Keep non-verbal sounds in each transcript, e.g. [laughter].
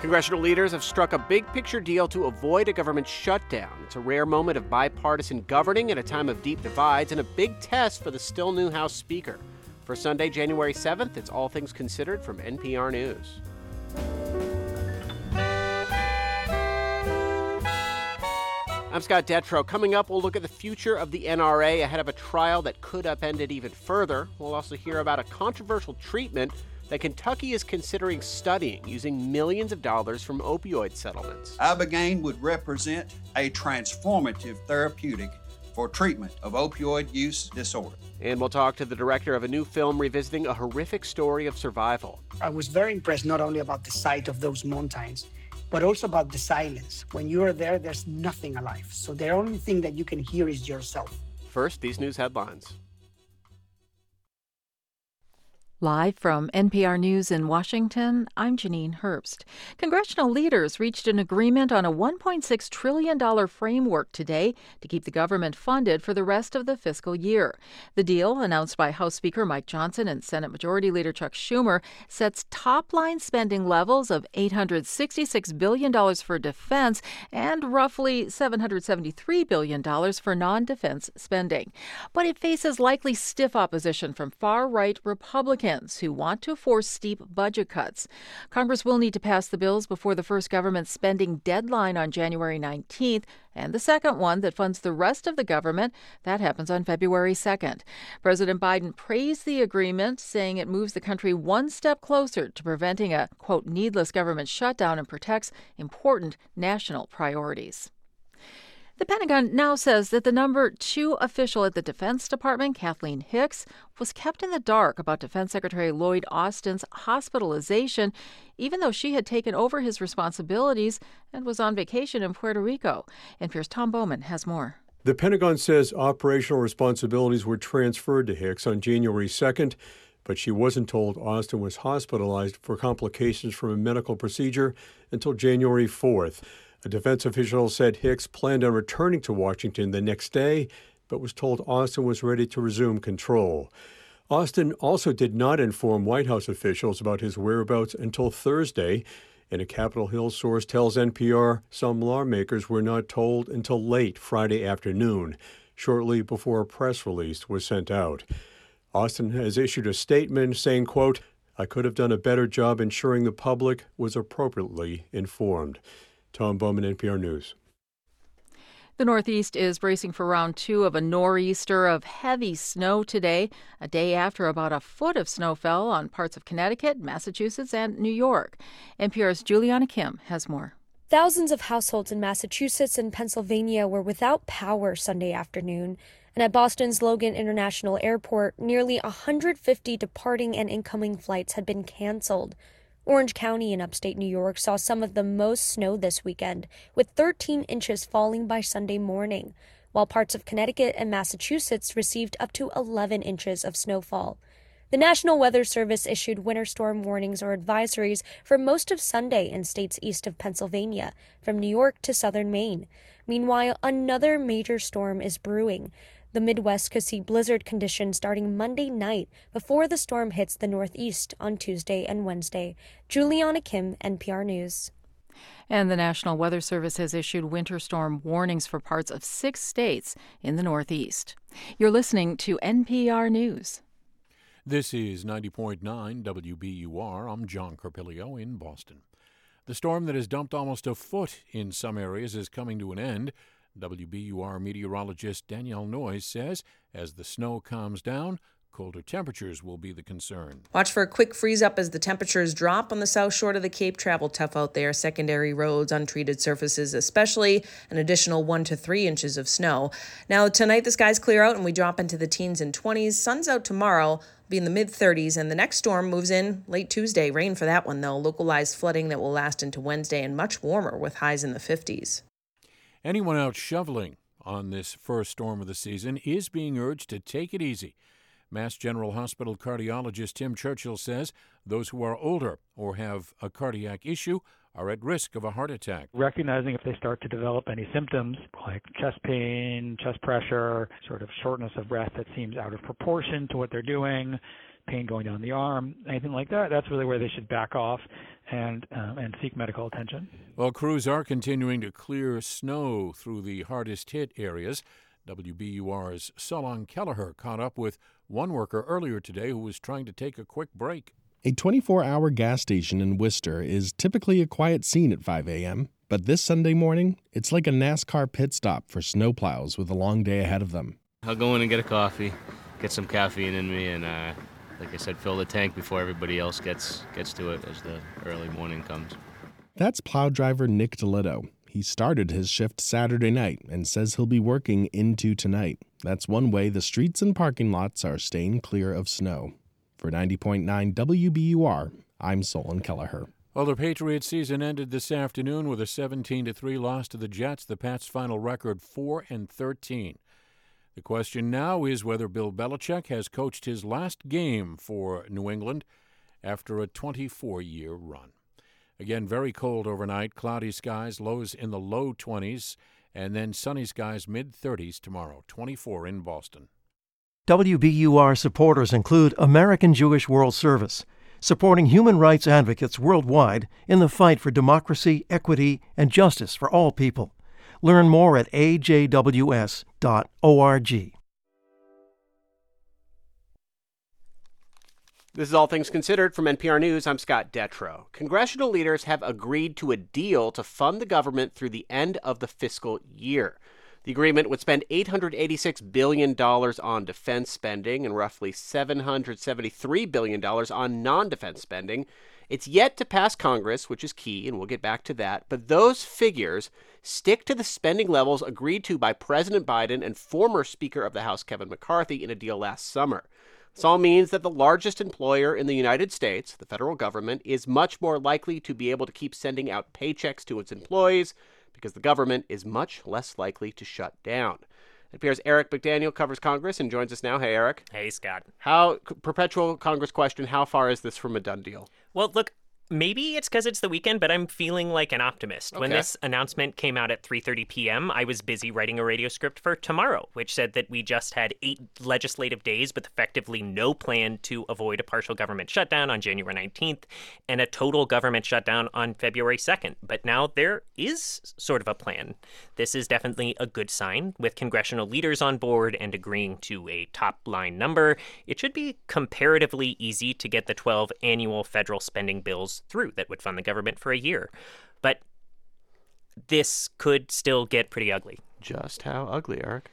Congressional leaders have struck a big picture deal to avoid a government shutdown. It's a rare moment of bipartisan governing at a time of deep divides and a big test for the still new House Speaker. For Sunday, January 7th, it's All Things Considered from NPR News. I'm Scott Detrow. Coming up, we'll look at the future of the NRA ahead of a trial that could upend it even further. We'll also hear about a controversial treatment that Kentucky is considering studying using millions of dollars from opioid settlements. Ibogaine would represent a transformative therapeutic for treatment of opioid use disorder. And we'll talk to the director of a new film revisiting a horrific story of survival. I was very impressed not only about the sight of those mountains, but also about the silence. When you are there, there's nothing alive. So the only thing that you can hear is yourself. First, these news headlines. Live from NPR News in Washington, I'm Janine Herbst. Congressional leaders reached an agreement on a $1.6 trillion framework today to keep the government funded for the rest of the fiscal year. The deal, announced by House Speaker Mike Johnson and Senate Majority Leader Chuck Schumer, sets top line spending levels of $866 billion for defense and roughly $773 billion for non defense spending. But it faces likely stiff opposition from far right Republicans Republicans who want to force steep budget cuts. Congress will need to pass the bills before the first government spending deadline on January 19th, and the second one that funds the rest of the government. That happens on February 2nd. President Biden praised the agreement, saying it moves the country one step closer to preventing a, quote, needless government shutdown and protects important national priorities. The Pentagon now says that the number two official at the Defense Department, Kathleen Hicks, was kept in the dark about Defense Secretary Lloyd Austin's hospitalization, even though she had taken over his responsibilities and was on vacation in Puerto Rico. NPR's Tom Bowman has more. The Pentagon says operational responsibilities were transferred to Hicks on January 2nd, but she wasn't told Austin was hospitalized for complications from a medical procedure until January 4th. A defense official said Hicks planned on returning to Washington the next day, but was told Austin was ready to resume control. Austin also did not inform White House officials about his whereabouts until Thursday. And a Capitol Hill source tells NPR some lawmakers were not told until late Friday afternoon, shortly before a press release was sent out. Austin has issued a statement saying, quote, I could have done a better job ensuring the public was appropriately informed. Tom Bowman, NPR News. The Northeast is bracing for round two of a nor'easter of heavy snow today, a day after about a foot of snow fell on parts of Connecticut, Massachusetts, and New York. NPR's Juliana Kim has more. Thousands of households in Massachusetts and Pennsylvania were without power Sunday afternoon. And at Boston's Logan International Airport, nearly 150 departing and incoming flights had been canceled. Orange County in upstate New York saw some of the most snow this weekend, with 13 inches falling by Sunday morning, while parts of Connecticut and Massachusetts received up to 11 inches of snowfall. The National Weather Service issued winter storm warnings or advisories for most of Sunday in states east of Pennsylvania, from New York to southern Maine. Meanwhile, another major storm is brewing. The Midwest could see blizzard conditions starting Monday night before the storm hits the Northeast on Tuesday and Wednesday. Juliana Kim, NPR News. And the National Weather Service has issued winter storm warnings for parts of six states in the Northeast. You're listening to NPR News. This is 90.9 WBUR. I'm John Carpilio in Boston. The storm that has dumped almost a foot in some areas is coming to an end. WBUR meteorologist Danielle Noyes says as the snow calms down, colder temperatures will be the concern. Watch for a quick freeze up as the temperatures drop on the south shore of the Cape. Travel tough out there. Secondary roads, untreated surfaces, especially an additional one to three inches of snow. Now, tonight the skies clear out and we drop into the teens and 20s. Sun's out tomorrow be in the mid 30s, and the next storm moves in late Tuesday. Rain for that one, though. Localized flooding that will last into Wednesday and much warmer with highs in the 50s. Anyone out shoveling on this first storm of the season is being urged to take it easy. Mass General Hospital cardiologist Tim Churchill says those who are older or have a cardiac issue are at risk of a heart attack. Recognizing if they start to develop any symptoms like chest pain, chest pressure, sort of shortness of breath that seems out of proportion to what they're doing, pain going down the arm, anything like that, that's really where they should back off and um, and seek medical attention. Well, crews are continuing to clear snow through the hardest hit areas. WBUR's Solon Kelleher caught up with one worker earlier today who was trying to take a quick break. A 24 hour gas station in Worcester is typically a quiet scene at 5 a.m., but this Sunday morning, it's like a NASCAR pit stop for snowplows with a long day ahead of them. I'll go in and get a coffee, get some caffeine in me, and uh, like I said, fill the tank before everybody else gets gets to it as the early morning comes. That's plow driver Nick DeLitto. He started his shift Saturday night and says he'll be working into tonight. That's one way the streets and parking lots are staying clear of snow. For 90.9 WBUR, I'm Solon Kelleher. Well, the Patriots season ended this afternoon with a 17 3 loss to the Jets, the Pats' final record 4 and 13. The question now is whether Bill Belichick has coached his last game for New England after a 24 year run. Again, very cold overnight, cloudy skies, lows in the low 20s, and then sunny skies mid 30s tomorrow, 24 in Boston. WBUR supporters include American Jewish World Service, supporting human rights advocates worldwide in the fight for democracy, equity, and justice for all people. Learn more at ajws.org. This is All Things Considered from NPR News. I'm Scott Detrow. Congressional leaders have agreed to a deal to fund the government through the end of the fiscal year. The agreement would spend $886 billion on defense spending and roughly $773 billion on non defense spending. It's yet to pass Congress, which is key, and we'll get back to that. But those figures stick to the spending levels agreed to by President Biden and former Speaker of the House Kevin McCarthy in a deal last summer. This all means that the largest employer in the United States, the federal government, is much more likely to be able to keep sending out paychecks to its employees because the government is much less likely to shut down. NPR's Eric McDaniel covers Congress and joins us now. Hey, Eric. Hey, Scott. How perpetual Congress question? How far is this from a done deal? Well, look, maybe it's because it's the weekend but i'm feeling like an optimist. Okay. when this announcement came out at 3.30 p.m i was busy writing a radio script for tomorrow which said that we just had eight legislative days with effectively no plan to avoid a partial government shutdown on january 19th and a total government shutdown on february 2nd but now there is sort of a plan. This is definitely a good sign. With congressional leaders on board and agreeing to a top line number it should be comparatively easy to get the 12 annual federal spending bills through that would fund the government for a year. But this could still get pretty ugly. Just how ugly, Eric?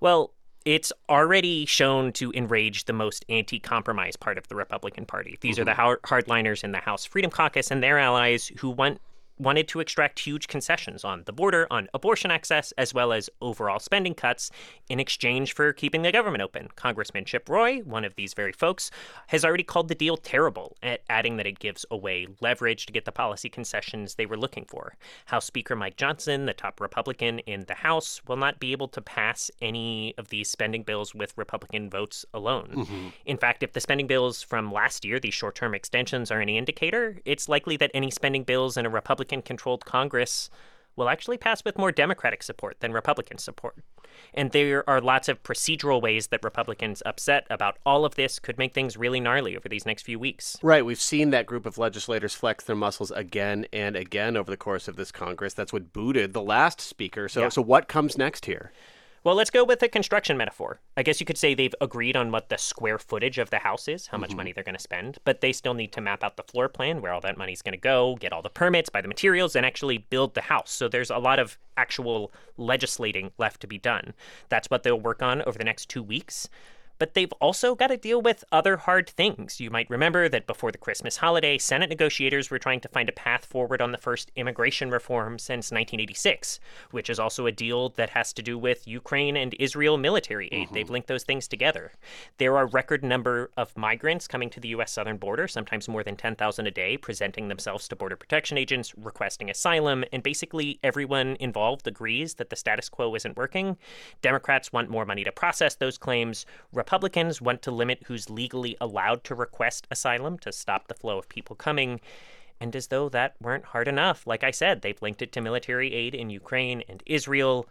Well, it's already shown to enrage the most anti compromise part of the Republican Party. These mm-hmm. are the hardliners in the House Freedom Caucus and their allies who want wanted to extract huge concessions on the border, on abortion access, as well as overall spending cuts in exchange for keeping the government open. Congressman Chip Roy, one of these very folks, has already called the deal terrible, adding that it gives away leverage to get the policy concessions they were looking for. House Speaker Mike Johnson, the top Republican in the House, will not be able to pass any of these spending bills with Republican votes alone. Mm-hmm. In fact, if the spending bills from last year, these short term extensions, are any indicator, it's likely that any spending bills in a Republican Republican controlled Congress will actually pass with more Democratic support than Republican support. And there are lots of procedural ways that Republicans upset about all of this could make things really gnarly over these next few weeks. Right. We've seen that group of legislators flex their muscles again and again over the course of this Congress. That's what booted the last speaker. So, yeah. so what comes next here? Well, let's go with a construction metaphor. I guess you could say they've agreed on what the square footage of the house is, how much mm-hmm. money they're going to spend, but they still need to map out the floor plan, where all that money's going to go, get all the permits, buy the materials, and actually build the house. So there's a lot of actual legislating left to be done. That's what they'll work on over the next two weeks but they've also got to deal with other hard things. You might remember that before the Christmas holiday, Senate negotiators were trying to find a path forward on the first immigration reform since 1986, which is also a deal that has to do with Ukraine and Israel military aid. Mm-hmm. They've linked those things together. There are record number of migrants coming to the U.S. southern border, sometimes more than 10,000 a day, presenting themselves to border protection agents, requesting asylum, and basically everyone involved agrees that the status quo isn't working. Democrats want more money to process those claims. Republicans want to limit who's legally allowed to request asylum to stop the flow of people coming. And as though that weren't hard enough, like I said, they've linked it to military aid in Ukraine and Israel.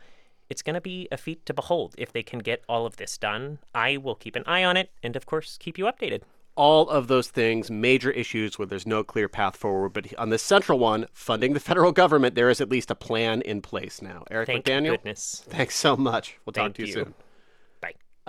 It's going to be a feat to behold if they can get all of this done. I will keep an eye on it and, of course, keep you updated. all of those things, major issues where there's no clear path forward. But on the central one, funding the [laughs] federal government, there is at least a plan in place now. Eric Thank McDaniel, goodness. thanks so much. We'll talk Thank to you, you. soon.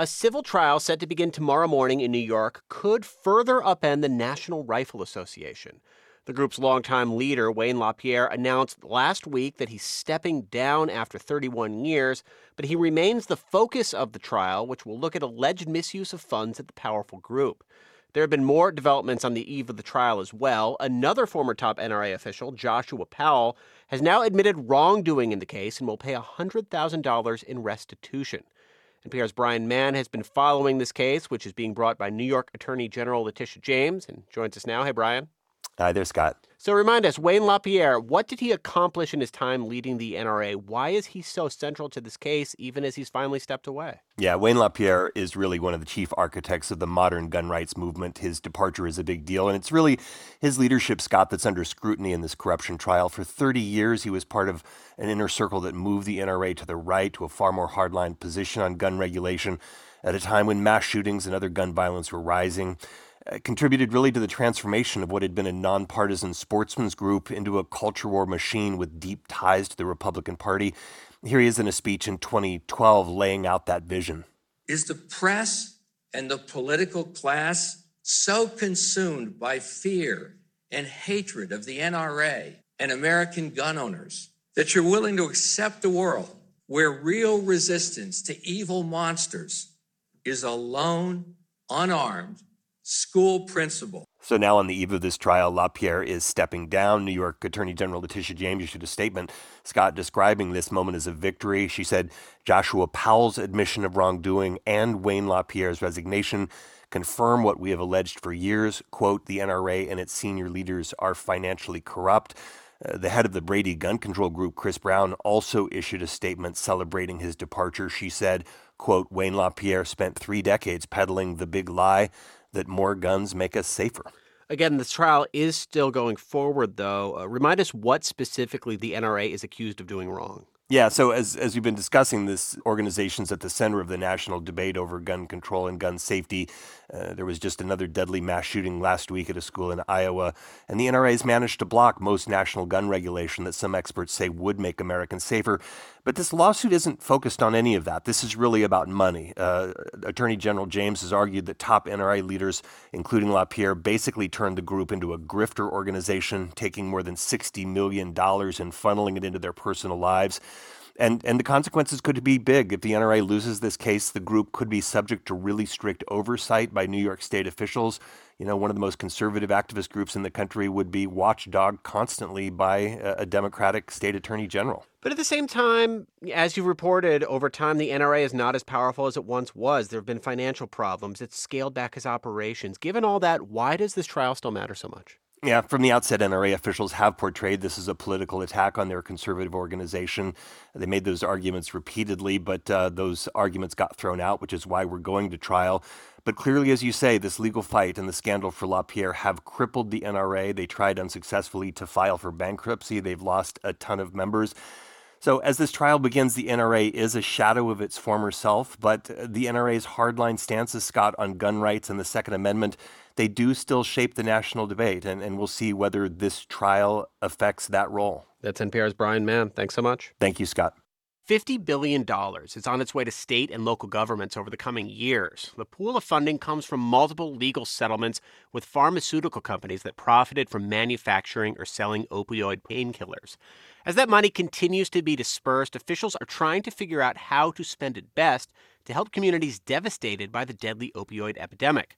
A civil trial set to begin tomorrow morning in New York could further upend the National Rifle Association. The group's longtime leader, Wayne LaPierre, announced last week that he's stepping down after 31 years, but he remains the focus of the trial, which will look at alleged misuse of funds at the powerful group. There have been more developments on the eve of the trial as well. Another former top NRA official, Joshua Powell, has now admitted wrongdoing in the case and will pay $100,000 in restitution. NPR's Brian Mann has been following this case, which is being brought by New York Attorney General Letitia James, and joins us now. Hey, Brian. Hi there, Scott. So remind us, Wayne LaPierre, what did he accomplish in his time leading the NRA? Why is he so central to this case, even as he's finally stepped away? Yeah, Wayne LaPierre is really one of the chief architects of the modern gun rights movement. His departure is a big deal, and it's really his leadership, Scott, that's under scrutiny in this corruption trial. For 30 years, he was part of an inner circle that moved the NRA to the right, to a far more hardline position on gun regulation at a time when mass shootings and other gun violence were rising. Uh, contributed really to the transformation of what had been a nonpartisan sportsman's group into a culture war machine with deep ties to the Republican Party. Here he is in a speech in 2012 laying out that vision. Is the press and the political class so consumed by fear and hatred of the NRA and American gun owners that you're willing to accept a world where real resistance to evil monsters is alone, unarmed school principal? So now, on the eve of this trial, LaPierre is stepping down. New York Attorney General Letitia James issued a statement, Scott, describing this moment as a victory. She said Joshua Powell's admission of wrongdoing and Wayne LaPierre's resignation confirm what we have alleged for years. Quote, the NRA and its senior leaders are financially corrupt. Uh, the head of the Brady Gun Control Group, Kris Brown, also issued a statement celebrating his departure. She said, quote, Wayne LaPierre spent three decades peddling the big lie that more guns make us safer. Again, this trial is still going forward, though. Uh, remind us what specifically the NRA is accused of doing wrong. Yeah, so as, as we've been discussing, this organization's at the center of the national debate over gun control and gun safety. Uh, there was just another deadly mass shooting last week at a school in Iowa, and the NRA has managed to block most national gun regulation that some experts say would make Americans safer. But this lawsuit isn't focused on any of that. This is really about money. Uh, Attorney General James has argued that top NRA leaders, including LaPierre, basically turned the group into a grifter organization, taking more than $60 million and funneling it into their personal lives. And, and the consequences could be big. If the NRA loses this case, the group could be subject to really strict oversight by New York state officials. You know, one of the most conservative activist groups in the country would be watchdog constantly by a, a Democratic state attorney general. But at the same time, as you reported, over time, the NRA is not as powerful as it once was. There have been financial problems. It's scaled back its operations. Given all that, why does this trial still matter so much? Yeah, from the outset, NRA officials have portrayed this as a political attack on their conservative organization. They made those arguments repeatedly, but uh, those arguments got thrown out, which is why we're going to trial. But clearly, as you say, this legal fight and the scandal for LaPierre have crippled the NRA. They tried unsuccessfully to file for bankruptcy. They've lost a ton of members. So, as this trial begins, the NRA is a shadow of its former self, but the NRA's hardline stances, Scott, on gun rights and the Second Amendment, they do still shape the national debate, and, and we'll see whether this trial affects that role. That's NPR's Brian Mann. Thanks so much. Thank you, Scott. $50 billion is on its way to state and local governments over the coming years. The pool of funding comes from multiple legal settlements with pharmaceutical companies that profited from manufacturing or selling opioid painkillers. As that money continues to be dispersed, officials are trying to figure out how to spend it best to help communities devastated by the deadly opioid epidemic.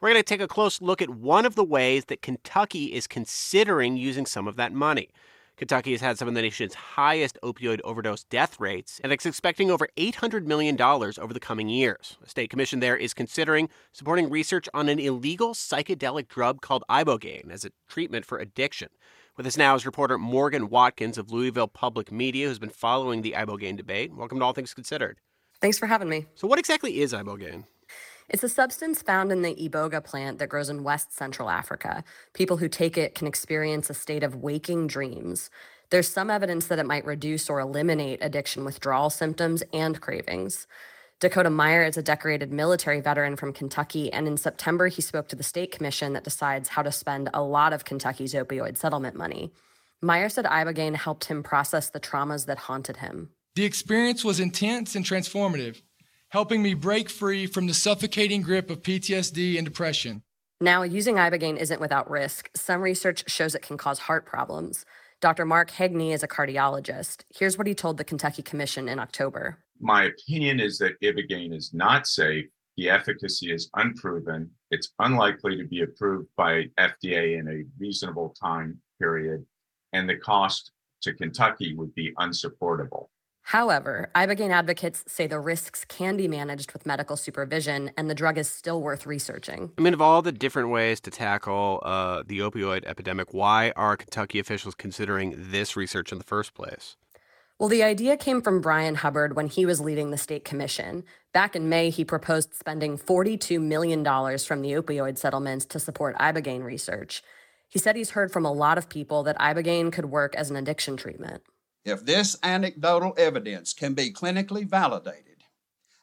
We're going to take a close look at one of the ways that Kentucky is considering using some of that money. Kentucky has had some of the nation's highest opioid overdose death rates, and it's expecting over $800 million over the coming years. A state commission there is considering supporting research on an illegal psychedelic drug called Ibogaine as a treatment for addiction. With us now is reporter Morgan Watkins of Louisville Public Media, who's been following the Ibogaine debate. Welcome to All Things Considered. Thanks for having me. So, what exactly is Ibogaine? It's a substance found in the iboga plant that grows in West Central Africa. People who take it can experience a state of waking dreams. There's some evidence that it might reduce or eliminate addiction withdrawal symptoms and cravings. Dakota Meyer is a decorated military veteran from Kentucky, and in September, he spoke to the state commission that decides how to spend a lot of Kentucky's opioid settlement money. Meyer said Ibogaine helped him process the traumas that haunted him. The experience was intense and transformative, helping me break free from the suffocating grip of PTSD and depression. Now, using Ibogaine isn't without risk. Some research shows it can cause heart problems. Dr. Mark Hegney is a cardiologist. Here's what he told the Kentucky Commission in October. My opinion is that Ibogaine is not safe. The efficacy is unproven. It's unlikely to be approved by FDA in a reasonable time period, and the cost to Kentucky would be unsupportable. However, Ibogaine advocates say the risks can be managed with medical supervision and the drug is still worth researching. I mean, of all the different ways to tackle uh, the opioid epidemic, why are Kentucky officials considering this research in the first place? Well, the idea came from Bryan Hubbard when he was leading the state commission. Back in May, he proposed spending $42 million from the opioid settlements to support Ibogaine research. He said he's heard from a lot of people that Ibogaine could work as an addiction treatment. If this anecdotal evidence can be clinically validated,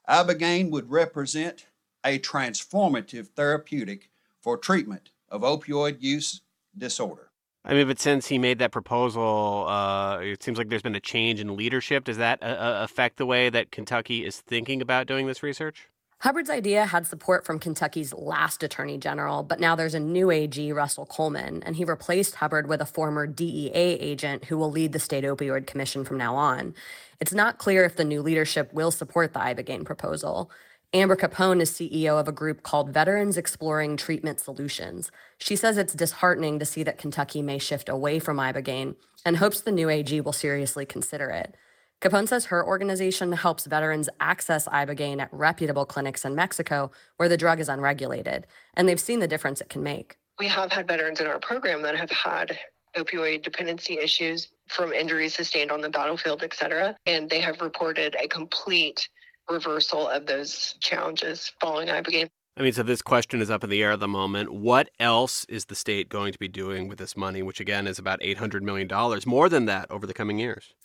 Ibogaine would represent a transformative therapeutic for treatment of opioid use disorder. I mean, but since he made that proposal, uh, it seems like there's been a change in leadership. Does that uh, uh, affect the way that Kentucky is thinking about doing this research? Hubbard's idea had support from Kentucky's last attorney general, but now there's a new AG, Russell Coleman, and he replaced Hubbard with a former DEA agent who will lead the state opioid commission from now on. It's not clear if the new leadership will support the Ibogaine proposal. Amber Capone is CEO of a group called Veterans Exploring Treatment Solutions. She says it's disheartening to see that Kentucky may shift away from Ibogaine and hopes the new AG will seriously consider it. Capone says her organization helps veterans access Ibogaine at reputable clinics in Mexico where the drug is unregulated, and they've seen the difference it can make. We have had veterans in our program that have had opioid dependency issues from injuries sustained on the battlefield, et cetera, and they have reported a complete reversal of those challenges following Ibogaine. I mean, so this question is up in the air at the moment. What else is the state going to be doing with this money, which again is about $800 million, more than that over the coming years?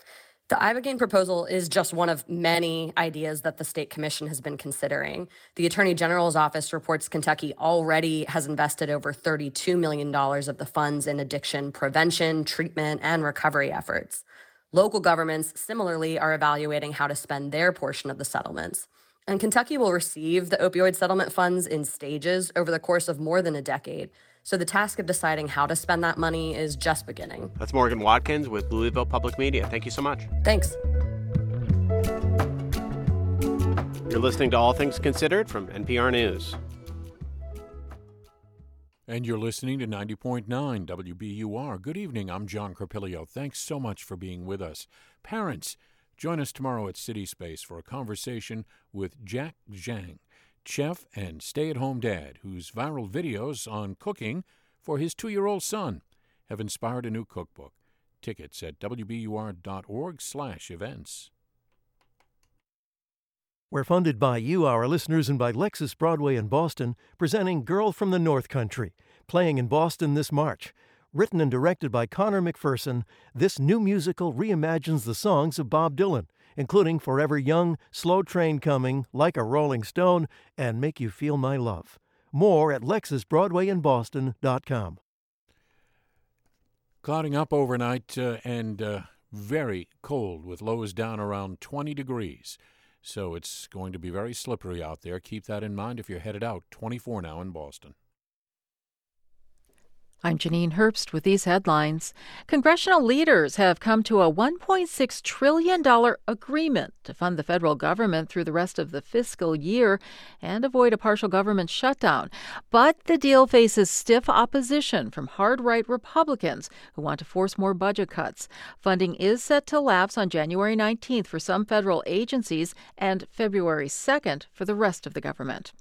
The Ibogaine proposal is just one of many ideas that the state commission has been considering. The attorney general's office reports Kentucky already has invested over $32 million of the funds in addiction prevention, treatment, and recovery efforts. Local governments similarly are evaluating how to spend their portion of the settlements. And Kentucky will receive the opioid settlement funds in stages over the course of more than a decade. So the task of deciding how to spend that money is just beginning. That's Morgan Watkins with Louisville Public Media. Thank you so much. Thanks. You're listening to All Things Considered from NPR News. And you're listening to 90.9 WBUR. Good evening. I'm John Carpilio. Thanks so much for being with us. Parents, join us tomorrow at CitySpace for a conversation with Jack Zhang, chef and stay at home dad, whose viral videos on cooking for his two year old son have inspired a new cookbook. Tickets at wbur.org/slash events. We're funded by you, our listeners, and by Lexus Broadway in Boston, presenting Girl from the North Country, playing in Boston this March. Written and directed by Conor McPherson, this new musical reimagines the songs of Bob Dylan, including Forever Young, Slow Train Coming, Like a Rolling Stone, and Make You Feel My Love. More at LexusBroadwayInBoston.com. Clouding up overnight uh, and uh, very cold with lows down around 20 degrees. So it's going to be very slippery out there. Keep that in mind if you're headed out. 24 now in Boston. I'm Janine Herbst with these headlines. Congressional leaders have come to a $1.6 trillion agreement to fund the federal government through the rest of the fiscal year and avoid a partial government shutdown. But the deal faces stiff opposition from hard right Republicans who want to force more budget cuts. Funding is set to lapse on January 19th for some federal agencies and February 2nd for the rest of the government.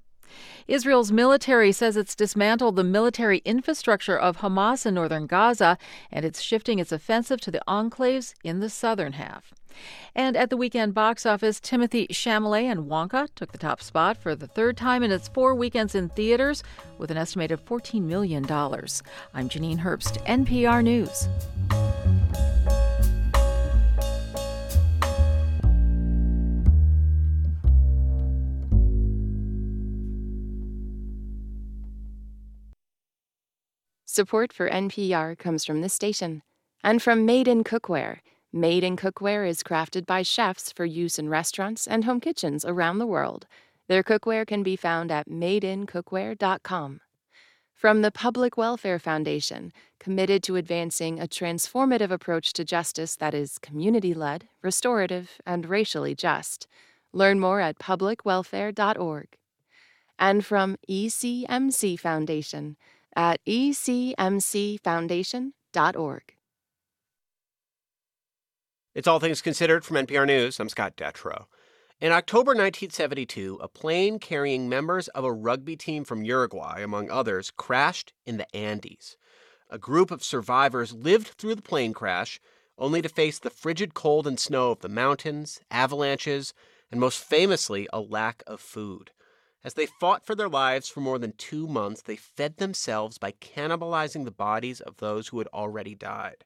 Israel's military says it's dismantled the military infrastructure of Hamas in northern Gaza, and it's shifting its offensive to the enclaves in the southern half. And at the weekend box office, Timothée Chalamet and Wonka took the top spot for the third time in its four weekends in theaters with an estimated $14 million. I'm Janine Herbst, NPR News. Support for NPR comes from this station and from Made in Cookware. Made in Cookware is crafted by chefs for use in restaurants and home kitchens around the world. Their cookware can be found at madeincookware.com. From the Public Welfare Foundation, committed to advancing a transformative approach to justice that is community led, restorative, and racially just. Learn more at publicwelfare.org. And from ECMC Foundation at ecmcfoundation.org. It's All Things Considered from NPR News. I'm Scott Detrow. In October 1972, a plane carrying members of a rugby team from Uruguay, among others, crashed in the Andes. A group of survivors lived through the plane crash, only to face the frigid cold and snow of the mountains, avalanches, and most famously, a lack of food. As they fought for their lives for more than two months, they fed themselves by cannibalizing the bodies of those who had already died.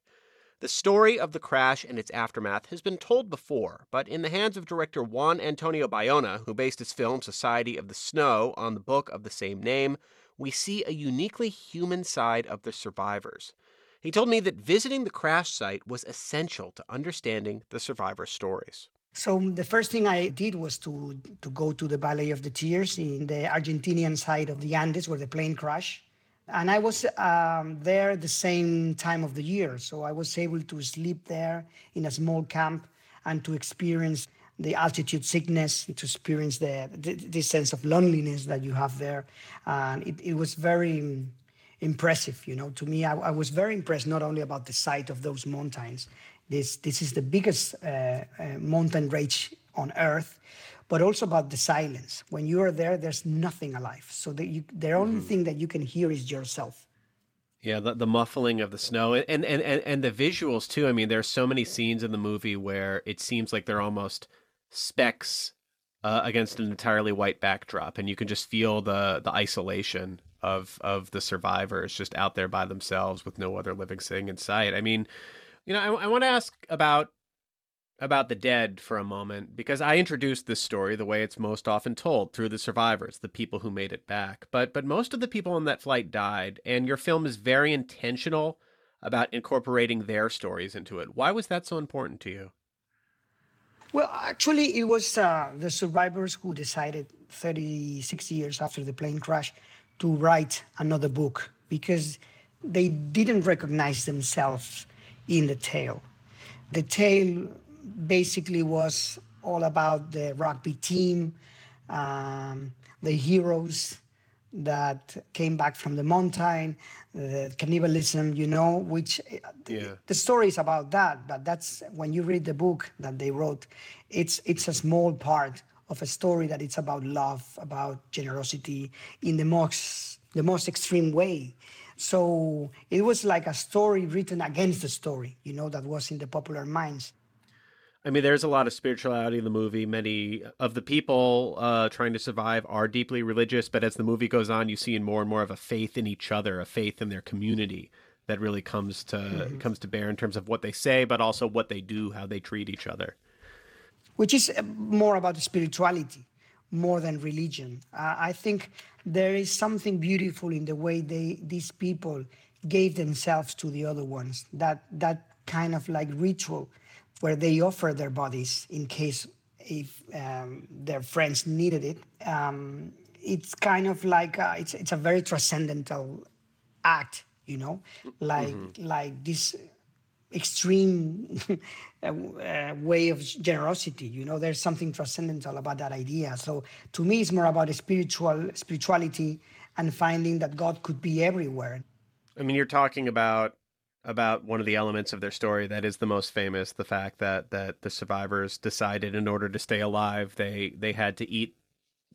The story of the crash and its aftermath has been told before, but in the hands of director Juan Antonio Bayona, who based his film Society of the Snow on the book of the same name, we see a uniquely human side of the survivors. He told me that visiting the crash site was essential to understanding the survivors' stories. So the first thing I did was to to go to the Valley of the Tears in the Argentinian side of the Andes where the plane crashed. And I was um, there the same time of the year, so I was able to sleep there in a small camp and to experience the altitude sickness, to experience the, the this sense of loneliness that you have there. And it, it was very impressive, you know. To me, I, I was very impressed not only about the sight of those mountains. This this is the biggest uh, uh, mountain range on Earth, but also about the silence. When you are there, there's nothing alive. So the, you, the only Mm-hmm. thing that you can hear is yourself. Yeah, the, the muffling of the snow and, and, and, and the visuals too. I mean, there's so many scenes in the movie where it seems like they're almost specks uh, against an entirely white backdrop, and you can just feel the the isolation of of the survivors just out there by themselves with no other living thing in sight. I mean, you know, I, I want to ask about about the dead for a moment because I introduced this story the way it's most often told through the survivors, the people who made it back. But but most of the people on that flight died, and your film is very intentional about incorporating their stories into it. Why was that so important to you? Well, actually, it was uh, the survivors who decided 36 years after the plane crash to write another book because they didn't recognize themselves in the tale. The tale basically was all about the rugby team, um, the heroes that came back from the mountain, the cannibalism, you know, which Yeah. the story is about that, but that's when you read the book that they wrote, it's it's a small part of a story that it's about love, about generosity in the most the most extreme way. So it was like a story written against the story, you know, that was in the popular minds. I mean, there's a lot of spirituality in the movie. Many of the people uh, trying to survive are deeply religious, but as the movie goes on, you see in more and more of a faith in each other, a faith in their community that really comes to Mhm. comes to bear in terms of what they say, but also what they do, how they treat each other. which is uh, more about the spirituality more than religion. Uh, I think there is something beautiful in the way they these people gave themselves to the other ones. That that kind of like ritual where they offer their bodies in case if um, their friends needed it. Um, it's kind of like uh, it's it's a very transcendental act, you know, like like this extreme [laughs] uh, uh, way of generosity. You know, there's something transcendental about that idea. So to me, it's more about spiritual spirituality and finding that God could be everywhere. I mean, you're talking about about one of the elements of their story that is the most famous, the fact that that the survivors decided in order to stay alive, they they had to eat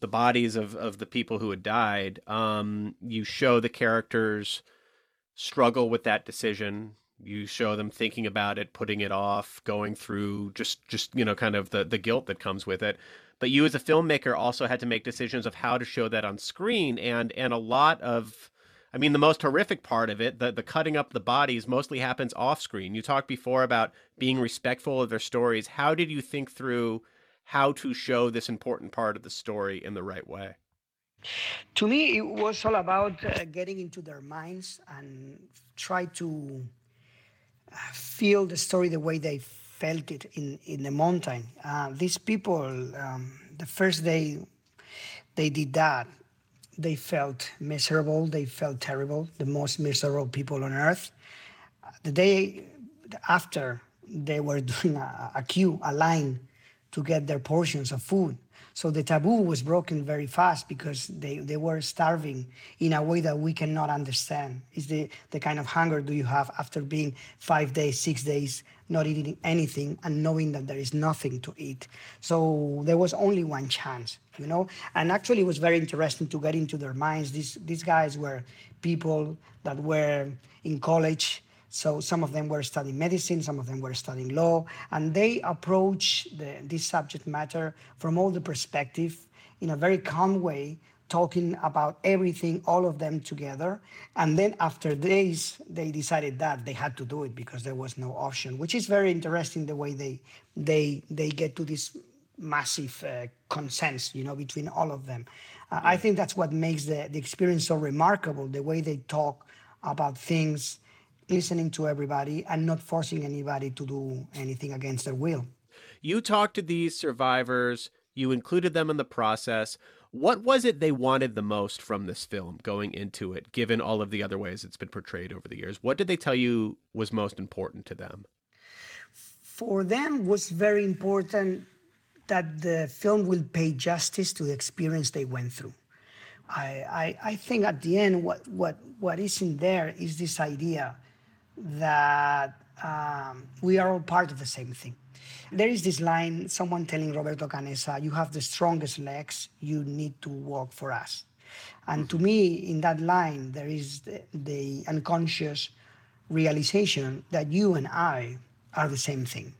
the bodies of of the people who had died. Um, you show the characters struggle with that decision. You show them thinking about it, putting it off, going through just just you know kind of the the guilt that comes with it. But you as a filmmaker also had to make decisions of how to show that on screen and and a lot of I mean, the most horrific part of it, the, the cutting up the bodies, mostly happens off screen. You talked before about being respectful of their stories. How did you think through how to show this important part of the story in the right way? To me, it was all about uh, getting into their minds and try to feel the story the way they felt it in, in the mountain. Uh, these people, um, the first day they did that, they felt miserable, they felt terrible, the most miserable people on earth. The day after, they were [laughs] doing a, a queue, a line to get their portions of food. So the taboo was broken very fast because they, they were starving in a way that we cannot understand. Is the, the kind of hunger do you have after being five days, six days, not eating anything and knowing that there is nothing to eat. So there was only one chance, you know? And actually it was very interesting to get into their minds. These, these guys were people that were in college, so some of them were studying medicine, some of them were studying law, and they approach the, this subject matter from all the perspective in a very calm way, talking about everything, all of them together. And then after days, they decided that they had to do it because there was no option, which is very interesting the way they they they get to this massive uh, consensus, you know, between all of them. Uh, I think that's what makes the, the experience so remarkable, the way they talk about things listening to everybody and not forcing anybody to do anything against their will. You talked to these survivors, you included them in the process. What was it they wanted the most from this film going into it, given all of the other ways it's been portrayed over the years? What did they tell you was most important to them? For them was very important that the film will pay justice to the experience they went through. I, I, I think at the end what, what, what is in there is this idea that um, we are all part of the same thing. There is this line, someone telling Roberto Canessa, you have the strongest legs, you need to walk for us. And to me, in that line, there is the, the unconscious realization that you and I are the same thing.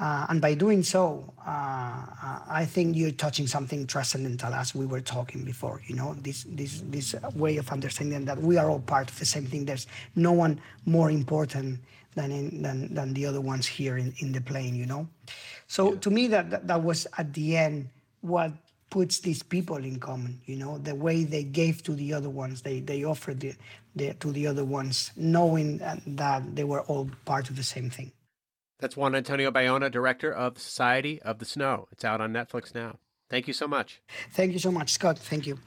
Uh, and by doing so, uh, uh, I think you're touching something transcendental, as we were talking before. You know, this this this way of understanding that we are all part of the same thing. There's no one more important than in, than than the other ones here in, in the plane. You know, so yeah. to me that, that that was at the end what puts these people in common. You know, the way they gave to the other ones, they they offered the, the to the other ones, knowing that they were all part of the same thing. That's Juan Antonio Bayona, director of the Society of the Snow. It's out on Netflix now. Thank you so much. Thank you so much, Scott. Thank you.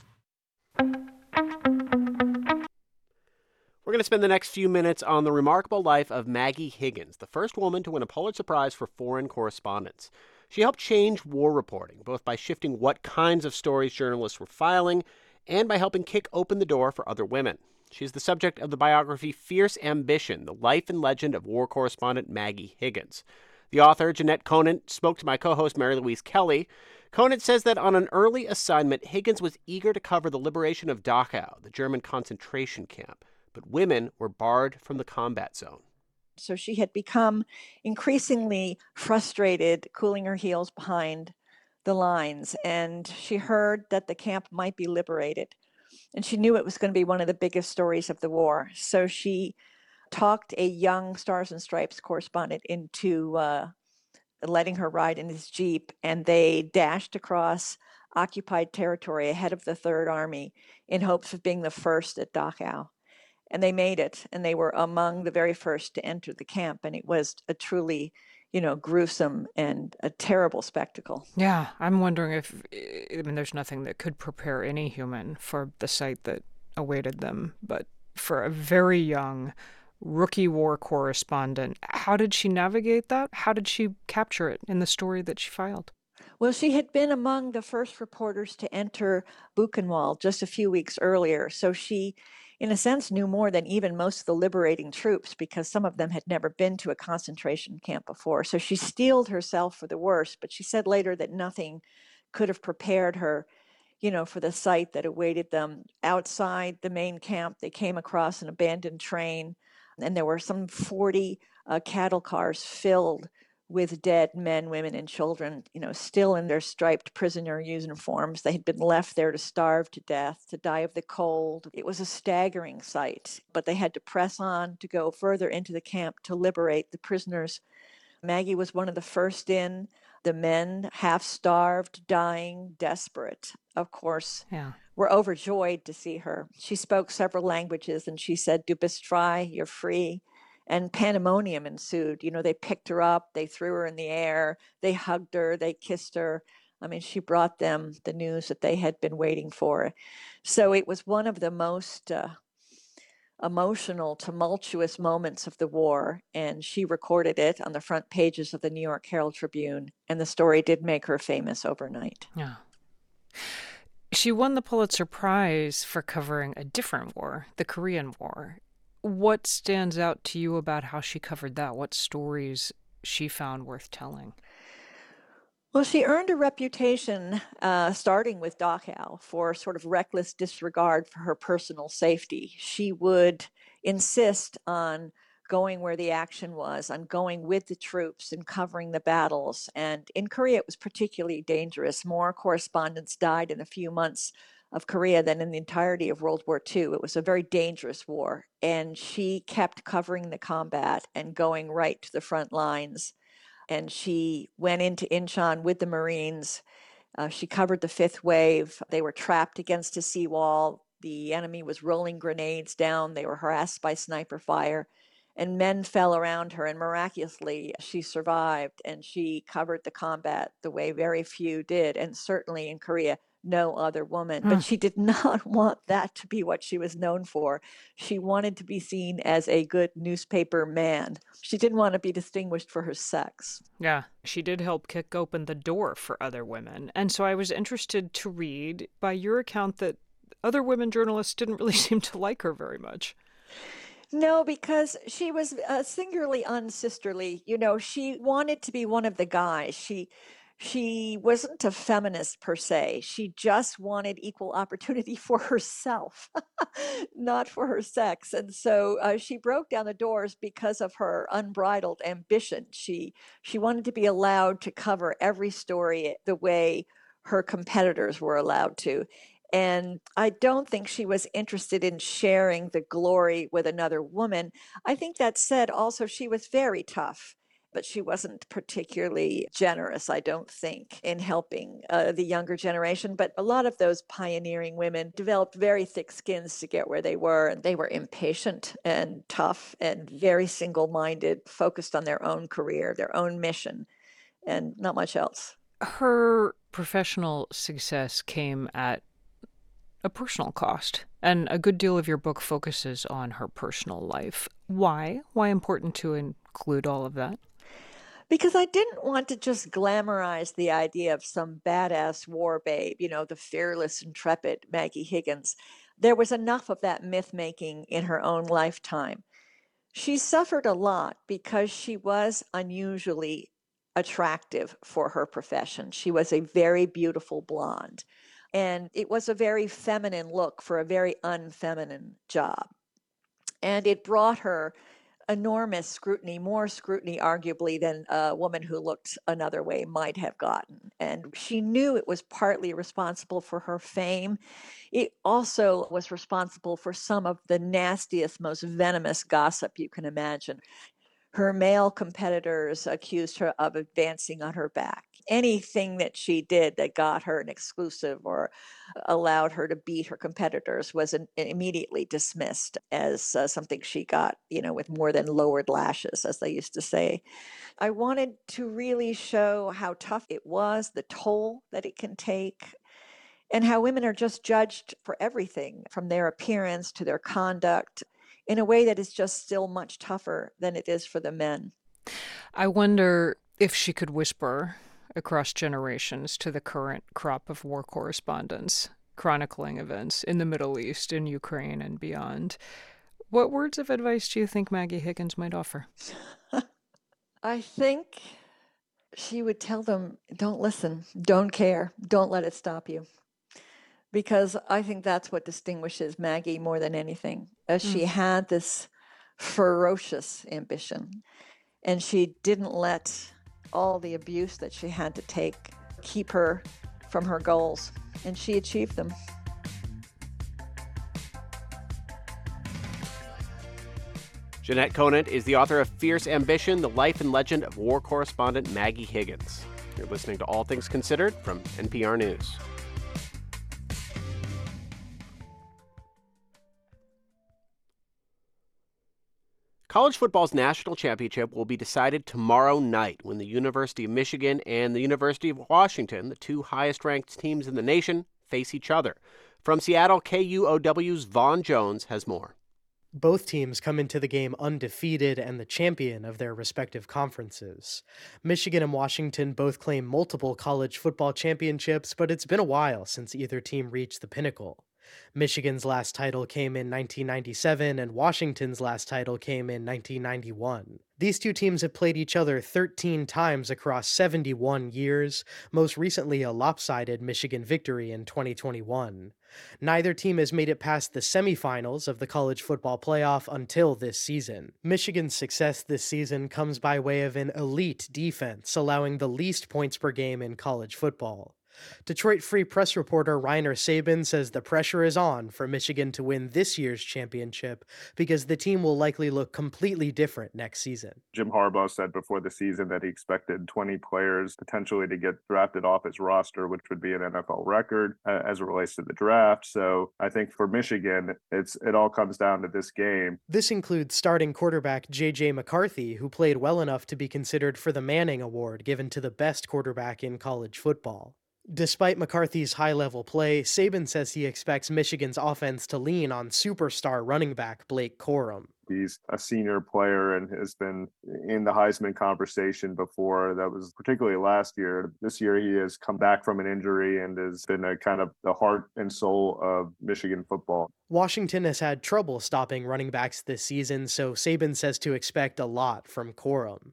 We're going to spend the next few minutes on the remarkable life of Maggie Higgins, the first woman to win a Pulitzer Prize for foreign correspondence. She helped change war reporting, both by shifting what kinds of stories journalists were filing and by helping kick open the door for other women. She's the subject of the biography Fierce Ambition The Life and Legend of War Correspondent Maggie Higgins. The author, Jennet Conant, spoke to my co host, Mary Louise Kelly. Conant says that on an early assignment, Higgins was eager to cover the liberation of Dachau, the German concentration camp, but women were barred from the combat zone. So she had become increasingly frustrated, cooling her heels behind the lines, and she heard that the camp might be liberated and she knew it was going to be one of the biggest stories of the war. So she talked a young Stars and Stripes correspondent into uh, letting her ride in his Jeep, and they dashed across occupied territory ahead of the Third Army in hopes of being the first at Dachau. And they made it, and they were among the very first to enter the camp, and it was a truly you know, gruesome and a terrible spectacle. Yeah, I'm wondering if, I mean, there's nothing that could prepare any human for the sight that awaited them, but for a very young rookie war correspondent, how did she navigate that? How did she capture it in the story that she filed? Well, she had been among the first reporters to enter Buchenwald just a few weeks earlier. So she in a sense, knew more than even most of the liberating troops because some of them had never been to a concentration camp before. So she steeled herself for the worst, but she said later that nothing could have prepared her, you know, for the sight that awaited them. Outside the main camp, they came across an abandoned train, and there were some 40 uh, cattle cars filled with dead men, women, and children, you know, still in their striped prisoner uniforms. They had been left there to starve to death, to die of the cold. It was a staggering sight, but they had to press on to go further into the camp to liberate the prisoners. Maggie was one of the first in. The men, half starved, dying, desperate, of course, Yeah. were overjoyed to see her. She spoke several languages and she said, Du bist frei, you're free. And pandemonium ensued. You know, they picked her up, they threw her in the air, they hugged her, they kissed her. I mean, she brought them the news that they had been waiting for. So it was one of the most uh, emotional, tumultuous moments of the war. And she recorded it on the front pages of the New York Herald Tribune. And the story did make her famous overnight. Yeah. She won the Pulitzer Prize for covering a different war, the Korean War. What stands out to you about how she covered that? What stories she found worth telling? Well, she earned a reputation, uh, starting with Dachau, for sort of reckless disregard for her personal safety. She would insist on going where the action was, on going with the troops and covering the battles. And in Korea, it was particularly dangerous. More correspondents died in a few months of Korea than in the entirety of World War II. It was a very dangerous war. And she kept covering the combat and going right to the front lines and she went into Incheon with the Marines. Uh, she covered the fifth wave. They were trapped against a seawall. The enemy was rolling grenades down. They were harassed by sniper fire. And men fell around her, and miraculously, she survived and she covered the combat the way very few did. And certainly in Korea, no other woman. Hmm. But she did [laughs] not want that to be what she was known for. She wanted to be seen as a good newspaper man. She didn't want to be distinguished for her sex. Yeah, she did help kick open the door for other women. And so I was interested to read by your account that other women journalists didn't really [laughs] seem to like her very much. No, because she was uh, singularly unsisterly. You know, she wanted to be one of the guys. She she wasn't a feminist per se. She just wanted equal opportunity [laughs] for herself, not for her sex. And so uh, she broke down the doors because of her unbridled ambition. She she wanted to be allowed to cover every story the way her competitors were allowed to. And I don't think she was interested in sharing the glory with another woman. I think that said, also, she was very tough but she wasn't particularly generous, I don't think, in helping uh, the younger generation. But a lot of those pioneering women developed very thick skins to get where they were, and they were impatient and tough and very single minded, focused on their own career, their own mission, and not much else. Her professional success came at a personal cost, and a good deal of your book focuses on her personal life. Why? Why important to include all of that? Because I didn't want to just glamorize the idea of some badass war babe, you know, the fearless, intrepid Maggie Higgins. There was enough of that myth making in her own lifetime. She suffered a lot because she was unusually attractive for her profession. She was a very beautiful blonde, and it was a very feminine look for a very unfeminine job. And it brought her enormous scrutiny, more scrutiny, arguably, than a woman who looked another way might have gotten. And she knew it was partly responsible for her fame. It also was responsible for some of the nastiest, most venomous gossip you can imagine. Her male competitors accused her of advancing on her back. Anything that she did that got her an exclusive or allowed her to beat her competitors was an, immediately dismissed as uh, something she got, you know, with more than lowered lashes, as they used to say. I wanted to really show how tough it was, the toll that it can take, and how women are just judged for everything from their appearance to their conduct in a way that is just still much tougher than it is for the men. I wonder if she could whisper across generations to the current crop of war correspondents chronicling events in the Middle East, in Ukraine, and beyond. What words of advice do you think Maggie Higgins might offer? [laughs] I think she would tell them don't listen, don't care, don't let it stop you. Because I think that's what distinguishes Maggie more than anything. As she Mm. had this ferocious ambition, and she didn't let all the abuse that she had to take keep her from her goals, and she achieved them. Jennet Conant is the author of Fierce Ambition The Life and Legend of War Correspondent Maggie Higgins. You're listening to All Things Considered from NPR News. College football's national championship will be decided tomorrow night when the University of Michigan and the University of Washington, the two highest ranked teams in the nation, face each other. From Seattle, KUOW's Vaughn Jones has more. Both teams come into the game undefeated and the champion of their respective conferences. Michigan and Washington both claim multiple college football championships, but it's been a while since either team reached the pinnacle. Michigan's last title came in 1997, and Washington's last title came in 1991. These two teams have played each other 13 times across 71 years, most recently a lopsided Michigan victory in 2021. Neither team has made it past the semifinals of the college football playoff until this season. Michigan's success this season comes by way of an elite defense, allowing the least points per game in college football. Detroit Free Press reporter Rainer Sabin says the pressure is on for Michigan to win this year's championship because the team will likely look completely different next season. Jim Harbaugh said before the season that he expected 20 players potentially to get drafted off his roster, which would be an NFL record uh, as it relates to the draft. So I think for Michigan, it's it all comes down to this game. This includes starting quarterback J.J. McCarthy, who played well enough to be considered for the Manning Award given to the best quarterback in college football. Despite McCarthy's high level play, Sabin says he expects Michigan's offense to lean on superstar running back Blake Corum. He's a senior player and has been in the Heisman conversation before. That was particularly last year. This year, he has come back from an injury and has been a kind of the heart and soul of Michigan football. Washington has had trouble stopping running backs this season, so Sabin says to expect a lot from Corum.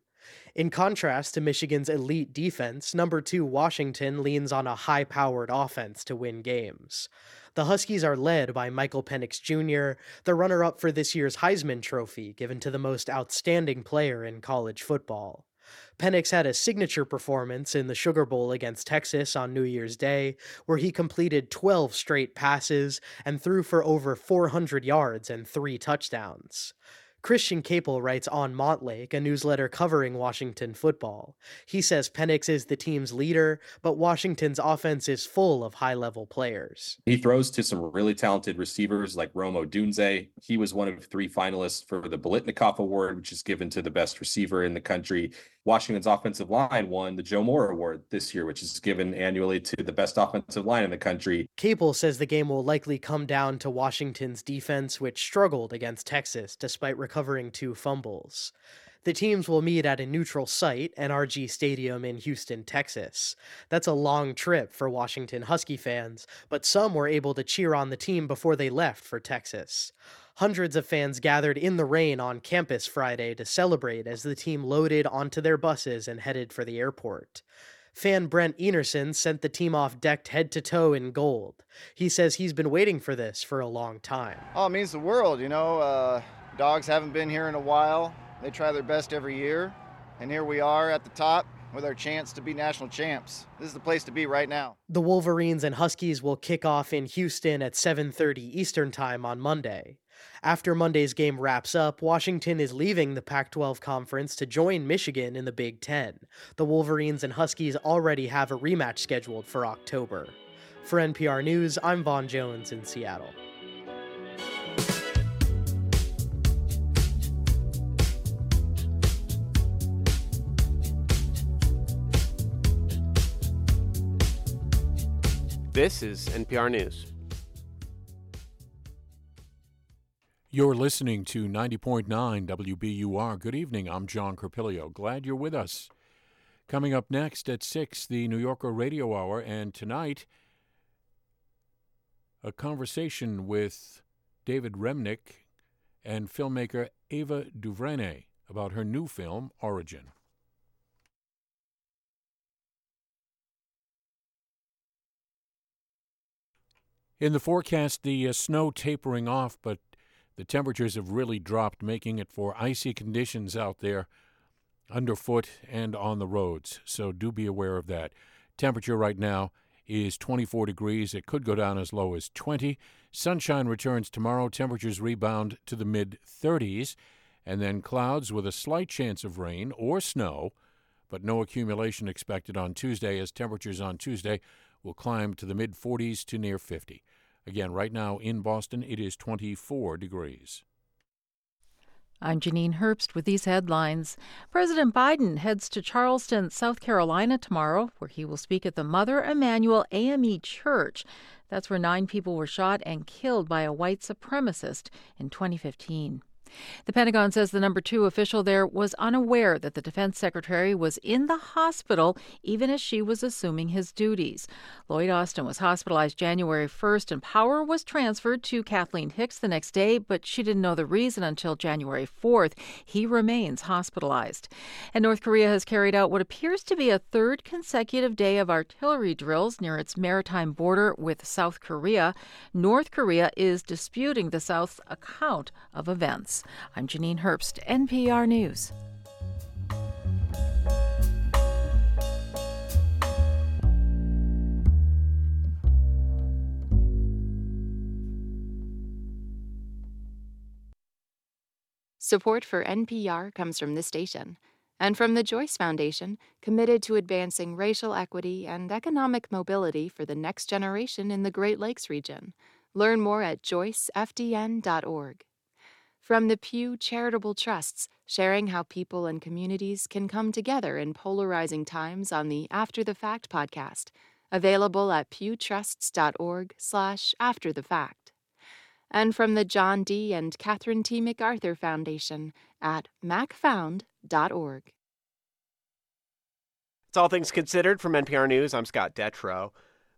In contrast to Michigan's elite defense, number two Washington leans on a high powered offense to win games. The Huskies are led by Michael Penix Jr., the runner up for this year's Heisman Trophy, given to the most outstanding player in college football. Penix had a signature performance in the Sugar Bowl against Texas on New Year's Day, where he completed 12 straight passes and threw for over 400 yards and three touchdowns. Christian Caple writes on Montlake, a newsletter covering Washington football. He says Penix is the team's leader, but Washington's offense is full of high level players. He throws to some really talented receivers like Rome Odunze. He was one of three finalists for the Biletnikoff Award, which is given to the best receiver in the country. Washington's offensive line won the Joe Moore Award this year, which is given annually to the best offensive line in the country. Capel says the game will likely come down to Washington's defense, which struggled against Texas despite recovering two fumbles. The teams will meet at a neutral site, NRG Stadium in Houston, Texas. That's a long trip for Washington Husky fans, but some were able to cheer on the team before they left for Texas. Hundreds of fans gathered in the rain on campus Friday to celebrate as the team loaded onto their buses and headed for the airport. Fan Brent Enerson sent the team off decked head to toe in gold. He says he's been waiting for this for a long time. Oh, it means the world, you know. Uh, dogs haven't been here in a while. They try their best every year, and here we are at the top with our chance to be national champs. This is the place to be right now. The Wolverines and Huskies will kick off in Houston at 7:30 Eastern Time on Monday. After Monday's game wraps up, Washington is leaving the Pac 12 conference to join Michigan in the Big Ten. The Wolverines and Huskies already have a rematch scheduled for October. For NPR News, I'm Vaughn Jones in Seattle. This is NPR News. You're listening to 90.9 WBUR. Good evening. I'm John Carpilio. Glad you're with us. Coming up next at 6, the New Yorker Radio Hour, and tonight, a conversation with David Remnick and filmmaker Ava DuVernay about her new film, Origin. In the forecast, the uh, snow tapering off, but the temperatures have really dropped, making it for icy conditions out there underfoot and on the roads. So do be aware of that. Temperature right now is 24 degrees. It could go down as low as 20. Sunshine returns tomorrow. Temperatures rebound to the mid 30s. And then clouds with a slight chance of rain or snow but no accumulation expected on Tuesday as temperatures on Tuesday will climb to the mid 40s to near 50. Again, right now in Boston, it is 24 degrees. I'm Janine Herbst with these headlines. President Biden heads to Charleston, South Carolina tomorrow, where he will speak at the Mother Emanuel AME Church. That's where nine people were shot and killed by a white supremacist in 2015. The Pentagon says the number two official there was unaware that the defense secretary was in the hospital even as she was assuming his duties. Lloyd Austin was hospitalized January 1st, and power was transferred to Kathleen Hicks the next day, but she didn't know the reason until January 4th. He remains hospitalized. And North Korea has carried out what appears to be a third consecutive day of artillery drills near its maritime border with South Korea. North Korea is disputing the South's account of events. I'm Janine Herbst, NPR News. Support for NPR comes from this station and from the Joyce Foundation, committed to advancing racial equity and economic mobility for the next generation in the Great Lakes region. Learn more at joycefdn.org. From the Pew Charitable Trusts, sharing how people and communities can come together in polarizing times on the After the Fact podcast, available at pewtrusts.org slash after the fact. And from the John D. and Catherine T. MacArthur Foundation at macfound.org. It's All Things Considered from NPR News. I'm Scott Detrow.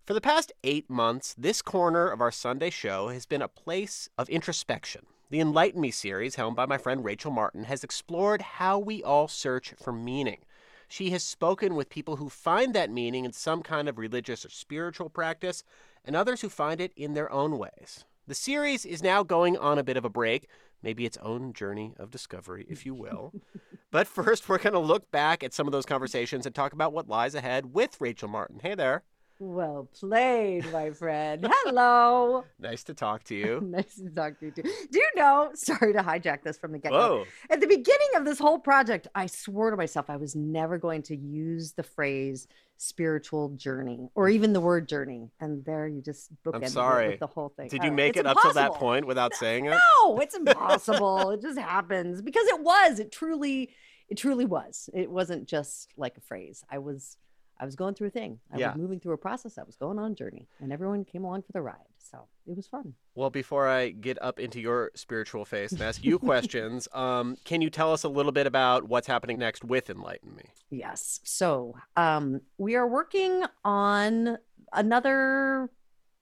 For the past eight months, this corner of our Sunday show has been a place of introspection. The Enlighten Me series, helmed by my friend Rachel Martin, has explored how we all search for meaning. She has spoken with people who find that meaning in some kind of religious or spiritual practice, and others who find it in their own ways. The series is now going on a bit of a break, maybe its own journey of discovery, if you will. [laughs] but first, we're going to look back at some of those conversations and talk about what lies ahead with Rachel Martin. Hey there. Well played, my friend. Hello. [laughs] nice to talk to you. [laughs] nice to talk to you too. Do you know? [laughs] Sorry to hijack this from the get go. At the beginning of this whole project, I swore to myself I was never going to use the phrase spiritual journey or mm. even the word journey. And there you just bookended I'm sorry. with the whole thing. Did All you right. make It's it up to that point without saying it? No, it's impossible. it just happens because it was. It truly, it truly was. It wasn't just like a phrase. I was, I was going through a thing. I Yeah. was moving through a process. I was going on a journey, and everyone came along for the ride. So it was fun. Well, before I get up into your spiritual face and ask you [laughs] questions, um, can you tell us a little bit about what's happening next with Enlighten Me? Yes. So um, we are working on another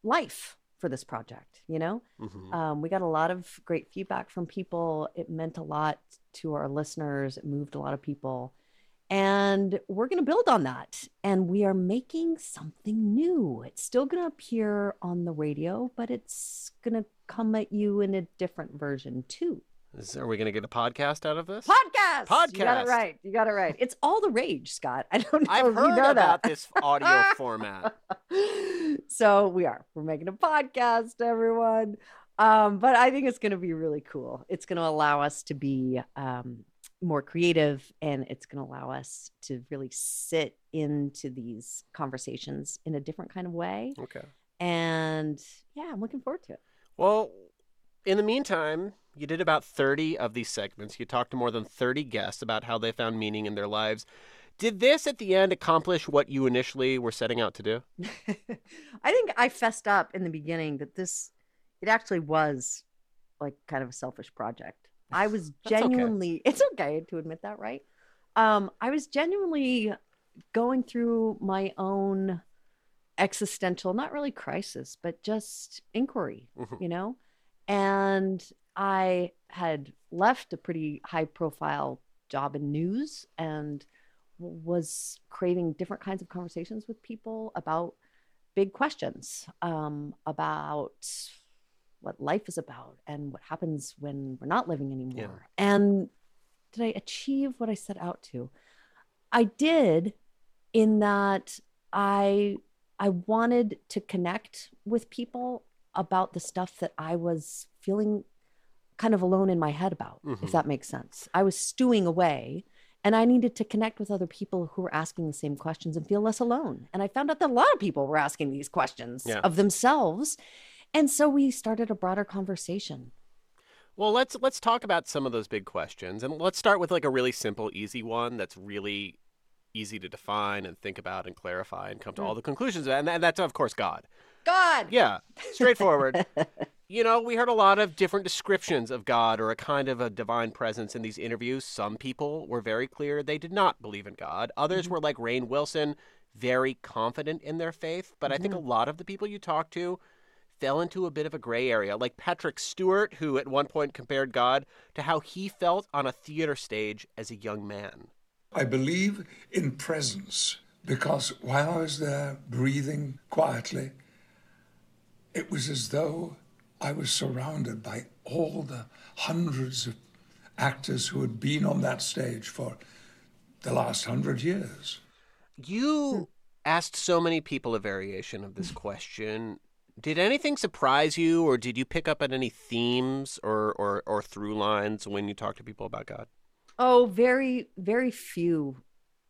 life for this project. You know, Mhm. um, we got a lot of great feedback from people. It meant a lot to our listeners. It moved a lot of people. And we're going to build on that. And we are making something new. It's still going to appear on the radio, but it's going to come at you in a different version too. Is, are we going to get a podcast out of this? Podcast. Podcast. You got it right. You got it right. It's all the rage, Scott. I don't know I've heard know about that. this [laughs] audio format. so we are. We're making a podcast, everyone. Um, but I think it's going to be really cool. It's going to allow us to be um, more creative, and it's going to allow us to really sit into these conversations in a different kind of way. Okay. And yeah, I'm looking forward to it. Well, in the meantime, you did about 30 of these segments. You talked to more than 30 guests about how they found meaning in their lives. Did this at the end accomplish what you initially were setting out to do? [laughs] I think I fessed up in the beginning that this it actually was like kind of a selfish project. I was [laughs] That's okay. genuinely it's okay to admit that, right? Um I was genuinely going through my own existential not really crisis, but just inquiry, Mhm. you know? And I had left a pretty high profile job in news and was craving different kinds of conversations with people about big questions um, about what life is about and what happens when we're not living anymore. And did I achieve what I set out to? I did in that I I wanted to connect with people about the stuff that I was feeling kind of alone in my head about, Mhm. if that makes sense. I was stewing away And I needed to connect with other people who were asking the same questions and feel less alone. And I found out that a lot of people were asking these questions Yeah. of themselves. And so we started a broader conversation. Well, let's let's talk about some of those big questions, and let's start with like a really simple, easy one that's really easy to define and think about and clarify and come to all mm. the conclusions. And, and that's of course God. God. Yeah, straightforward. [laughs] you know, we heard a lot of different descriptions of God or a kind of a divine presence in these interviews. Some people were very clear they did not believe in God. Others mm-hmm. were like Rainn Wilson, very confident in their faith. But I think a mm-hmm. lot of the people you talked to fell into a bit of a gray area, like Patrick Stewart, who at one point compared God to how he felt on a theater stage as a young man. I believe in presence because while I was there breathing quietly, it was as though I was surrounded by all the hundreds of actors who had been on that stage for the last hundred years. You asked so many people a variation of this question. Did anything surprise you, or did you pick up on any themes or, or, or through lines when you talk to people about God? Oh, very, very few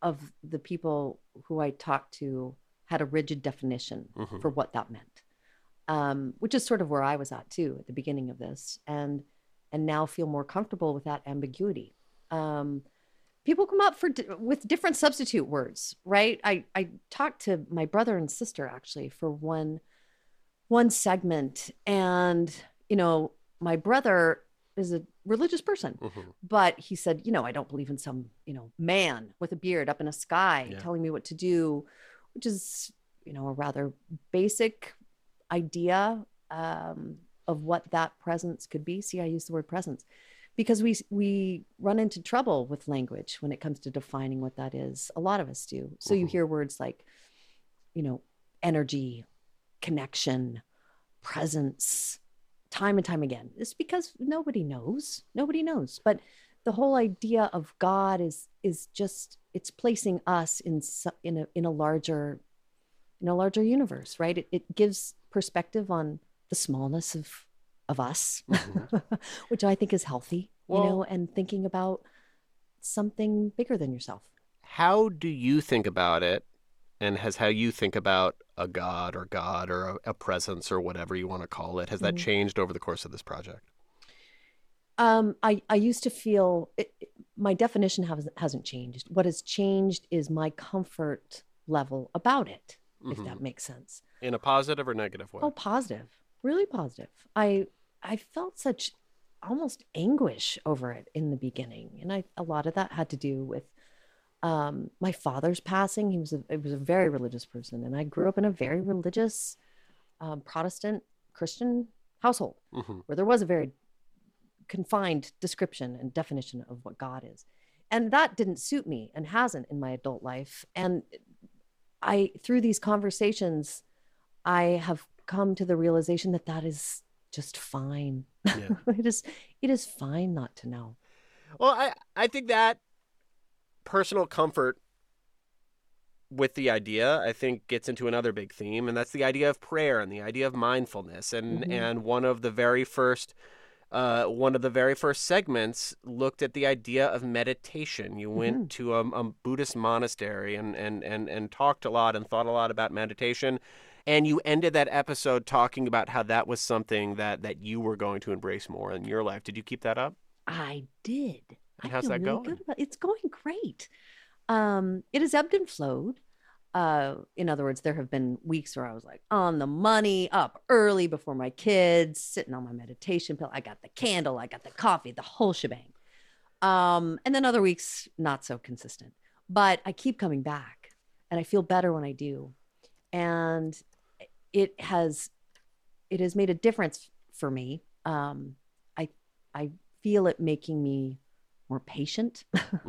of the people who I talked to had a rigid definition Mhm. for what that meant, um, which is sort of where I was at too at the beginning of this, and and now feel more comfortable with that ambiguity. Um, people come up for di- with different substitute words, right? I I talked to my brother and sister actually for one one segment, and you know my brother is a religious person but he said you know i don't believe in some you know man with a beard up in a sky Yeah. telling me what to do which is you know a rather basic idea um, of what that presence could be. See i use the word presence because we we run into trouble with language when it comes to defining what that is. A lot of us do. So you hear words like you know energy connection presence time and time again. It's because nobody knows. Nobody knows. But the whole idea of god is is just it's placing us in in a in a larger in a larger universe right? It, it gives perspective on the smallness of of us mm-hmm. [laughs] which i think is healthy you know and thinking about something bigger than yourself. How do you think about it? And has how you think about a God or God or a, a presence or whatever you want to call it, has that Mhm. changed over the course of this project? Um, I, I used to feel it, my definition has, hasn't changed. What has changed is my comfort level about it, if Mhm. that makes sense. In a positive or negative way? Oh, positive, really positive. I I felt such almost anguish over it in the beginning, and I a lot of that had to do with um, my father's passing. He was a he was a very religious person, and I grew up in a very religious um, Protestant Christian household Mhm. where there was a very confined description and definition of what God is. And that didn't suit me and hasn't in my adult life. And I, through these conversations, I have come to the realization that that is just fine. Yeah. [laughs] it is, it is fine not to know. Well, I, I think that personal comfort with the idea, I think, gets into another big theme, and that's the idea of prayer and the idea of mindfulness. And Mhm. and one of the very first, uh, one of the very first segments looked at the idea of meditation. You went Mhm. to a, a Buddhist monastery and, and and and talked a lot and thought a lot about meditation. And you ended that episode talking about how that was something that that you were going to embrace more in your life. Did you keep that up? I did. And I how's that really going? Good about, it's going great. Um, it has ebbed and flowed. Uh, in other words, there have been weeks where I was like on the money, up early before my kids, sitting on my meditation pill. I got the candle, I got the coffee, the whole shebang. Um, and then other weeks, not so consistent. But I keep coming back, and I feel better when I do. And it has, it has made a difference for me. Um, I, I feel it making me more patient [laughs]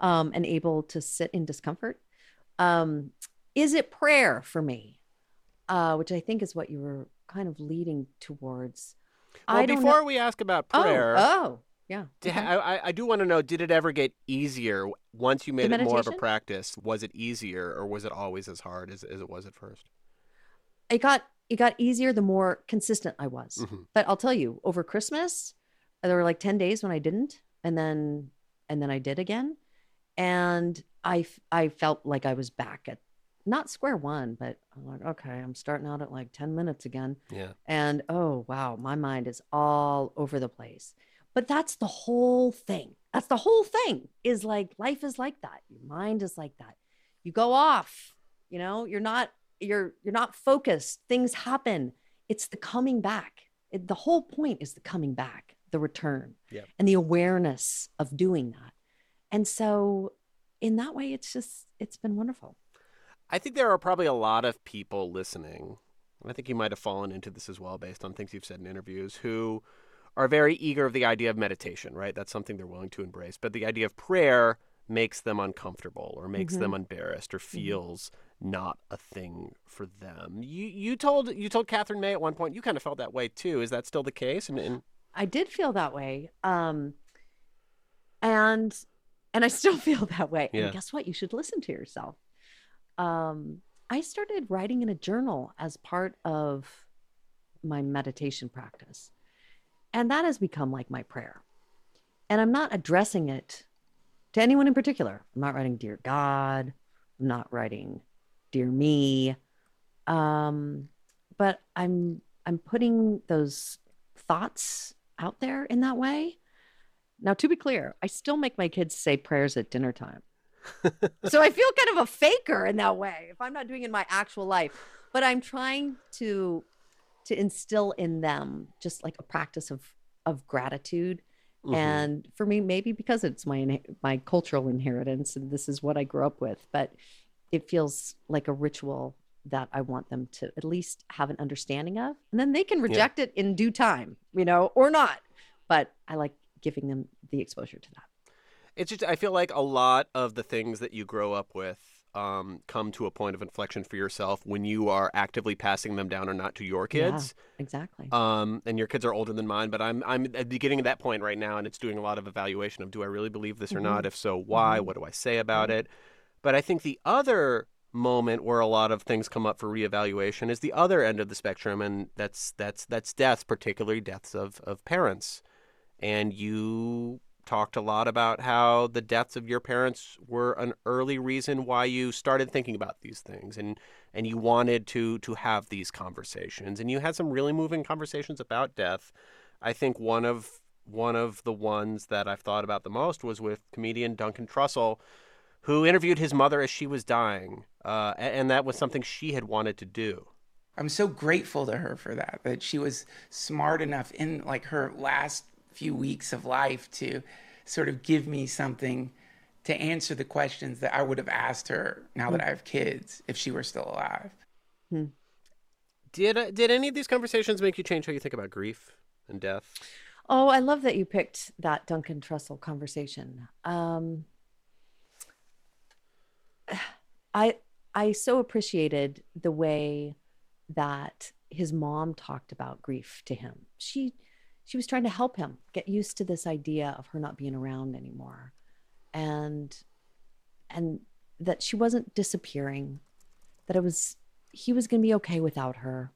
um, and able to sit in discomfort. Um, is it prayer for me? Uh, which I think is what you were kind of leading towards. Well, before know. we ask about Oh, prayer, Oh, yeah. okay. I, I- I do want to know: Did it ever get easier once you made it more of a practice? Was it easier, or was it always as hard as, as it was at first? it got it got easier the more consistent I was. Mhm. But I'll tell you, over Christmas, there were like 10 days when I didn't, and then and then I did again. And I I felt like I was back at not square one, but I'm like, okay, I'm starting out at like 10 minutes again. Yeah. And oh, wow, my mind is all over the place. But that's the whole thing. That's the whole thing is like life is like that. Your mind is like that. You go off, you know, you're not you're you're not focused. Things happen. It's the coming back. It, the whole point is the coming back, the return, Yep. and the awareness of doing that. And so in that way it's just it's been wonderful. I think there are probably a lot of people listening, and I think you might have fallen into this as well based on things you've said in interviews, who are very eager of the idea of meditation, right? That's something they're willing to embrace. But the idea of prayer makes them uncomfortable or makes them Mhm. embarrassed or feels not a thing for them. You you told you told Katherine May at one point you kind of felt that way too. Is that still the case? And, and I did feel that way. Um and and I still [laughs] feel that way. Yeah. And guess what? You should listen to yourself. Um I started writing in a journal as part of my meditation practice. And that has become like my prayer. And I'm not addressing it to anyone in particular. I'm not writing dear God. I'm not writing dear me. Um but I'm I'm putting those thoughts out there in that way. Now, to be clear, I still make my kids say prayers at dinner time. [laughs] so I feel kind of a faker in that way if I'm not doing it in my actual life. But I'm trying to to instill in them just like a practice of of gratitude. Mhm. And for me, maybe because it's my my cultural inheritance and this is what I grew up with, but it feels like a ritual that I want them to at least have an understanding of, and then they can reject it in due time, you know, or not. But I like giving them the exposure to that. It's just I feel like a lot of the things that you grow up with um, come to a point of inflection for yourself when you are actively passing them down or not to your Yeah, kids. exactly. Um, and your kids are older than mine, but I'm I'm at the beginning of that point right now, and it's doing a lot of evaluation of do I really believe this or Mhm. not? If so, why? Mhm. What do I say about it? But I think the other moment where a lot of things come up for reevaluation is the other end of the spectrum, and that's that's that's deaths, particularly deaths of of parents. And you talked a lot about how the deaths of your parents were an early reason why you started thinking about these things and and you wanted to to have these conversations and you had some really moving conversations about death. I think one of one of the ones that I've thought about the most was with comedian Duncan Trussell, who interviewed his mother as she was dying, uh, and that was something she had wanted to do. I'm so grateful to her for that, that she was smart enough in like her last few weeks of life to sort of give me something to answer the questions that I would have asked her now that I have kids if she were still alive. Did uh, did any of these conversations make you change how you think about grief and death? Oh, I love that you picked that Duncan Trussell conversation. Um, I I so appreciated the way that his mom talked about grief to him. She she was trying to help him get used to this idea of her not being around anymore, and and that she wasn't disappearing, that it was he was going to be okay without her,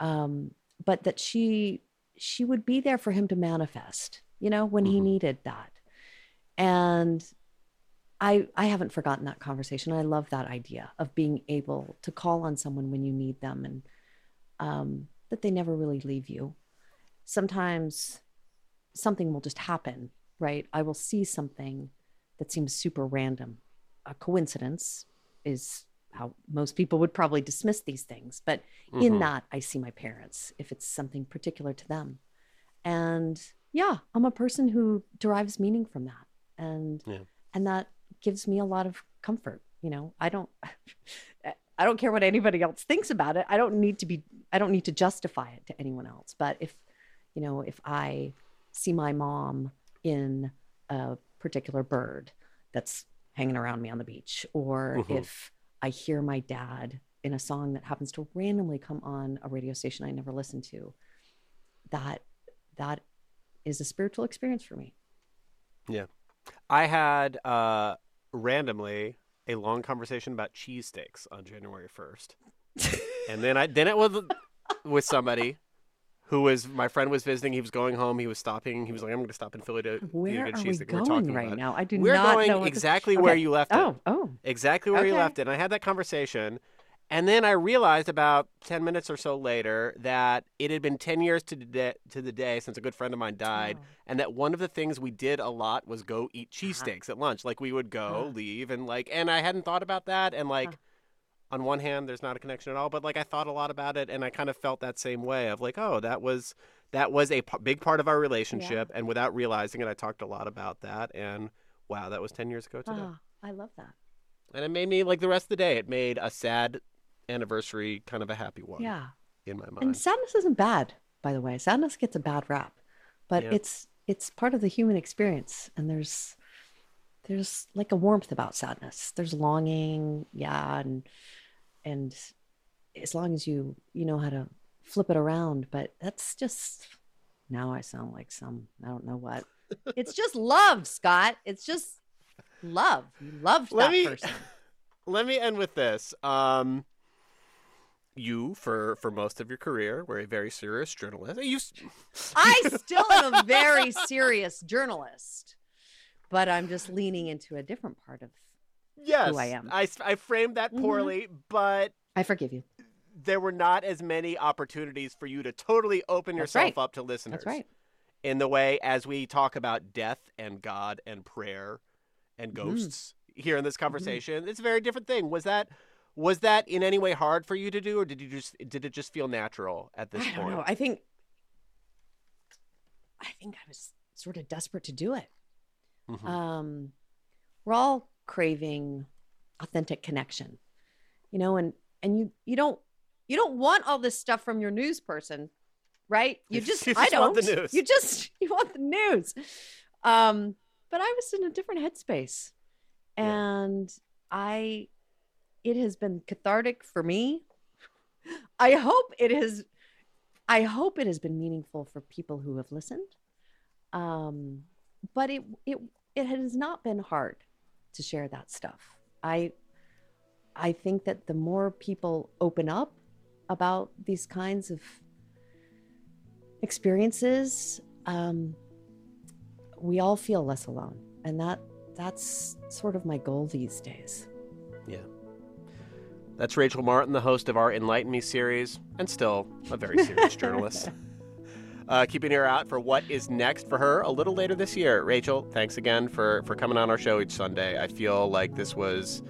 um, but that she she would be there for him to manifest, you know, when he needed that. And I I haven't forgotten that conversation. I love that idea of being able to call on someone when you need them and um, that they never really leave you. Sometimes something will just happen, right? I will see something that seems super random. A coincidence is how most people would probably dismiss these things. But in Mhm. that, I see my parents if it's something particular to them. And yeah, I'm a person who derives meaning from that. And Yeah. and that gives me a lot of comfort. You know, I don't [laughs] I don't care what anybody else thinks about it. I don't need to be I don't need to justify it to anyone else. But if you know, if I see my mom in a particular bird that's hanging around me on the beach, or Mhm. if I hear my dad in a song that happens to randomly come on a radio station I never listened to, that that is a spiritual experience for me. Yeah. I had uh, randomly a long conversation about cheesesteaks on January 1st. and then I then it was with somebody who was my friend was visiting. He was going home. He was stopping. He was like, "I'm going to stop in Philly to Where eat a are we cheese that we're going talking right about." now? I do We're not going know exactly where Okay. you left Oh, it. oh. oh, exactly where you left it. And I had that conversation, and then I realized about ten minutes or so later that it had been ten years to the day, to the day since a good friend of mine died, Oh. and that one of the things we did a lot was go eat Uh-huh. cheesesteaks at lunch. Like we would go, leave, and like, and I hadn't thought about that, and like on one hand there's not a connection at all but like i thought a lot about it and i kind of felt that same way of like oh that was that was a p- big part of our relationship and without realizing it i talked a lot about that and wow that was 10 years ago today Ah, I love that. and it made me like the rest of the day it made a sad anniversary kind of a happy one Yeah. in my mind And sadness isn't bad, by the way. Sadness gets a bad rap, but Yeah. it's it's part of the human experience. And there's there's like a warmth about sadness. There's longing, yeah, and and as long as you you know how to flip it around, but that's just now I sound like some I don't know what. [laughs] it's just love, Scott. It's just love. You love Let that me- person. [laughs] let me end with this um you for for most of your career were a very serious journalist you [laughs] I still am a very serious journalist, but I'm just leaning into a different part of yes who I am. I I framed that Mhm. poorly but I forgive you. there were not as many opportunities for you to totally open That's yourself right. up to listeners. That's right. In the way as we talk about death and God and prayer and Mm-hmm. ghosts here in this conversation, it's a very different thing. Was that was that in any way hard for you to do, or did you just did it just feel natural at this I don't point? know. I think I think I was sort of desperate to do it. Mhm. Um, we're all craving authentic connection, you know, and and you you don't you don't want all this stuff from your news person, right? You [laughs] just, You I just want don't. the news. You just [laughs] you want the news. Um, but I was in a different headspace, and I it has been cathartic for me. I hope it has I hope it has been meaningful for people who have listened. Um, but it it it has not been hard to share that stuff. I I think that the more people open up about these kinds of experiences, um, we all feel less alone, and that that's sort of my goal these days. Yeah. That's Rachel Martin, the host of our Enlighten Me series, and still a very serious journalist. [laughs] Uh, keep an ear out for what is next for her a little later this year. Rachel, thanks again for, for coming on our show each Sunday. I feel like this was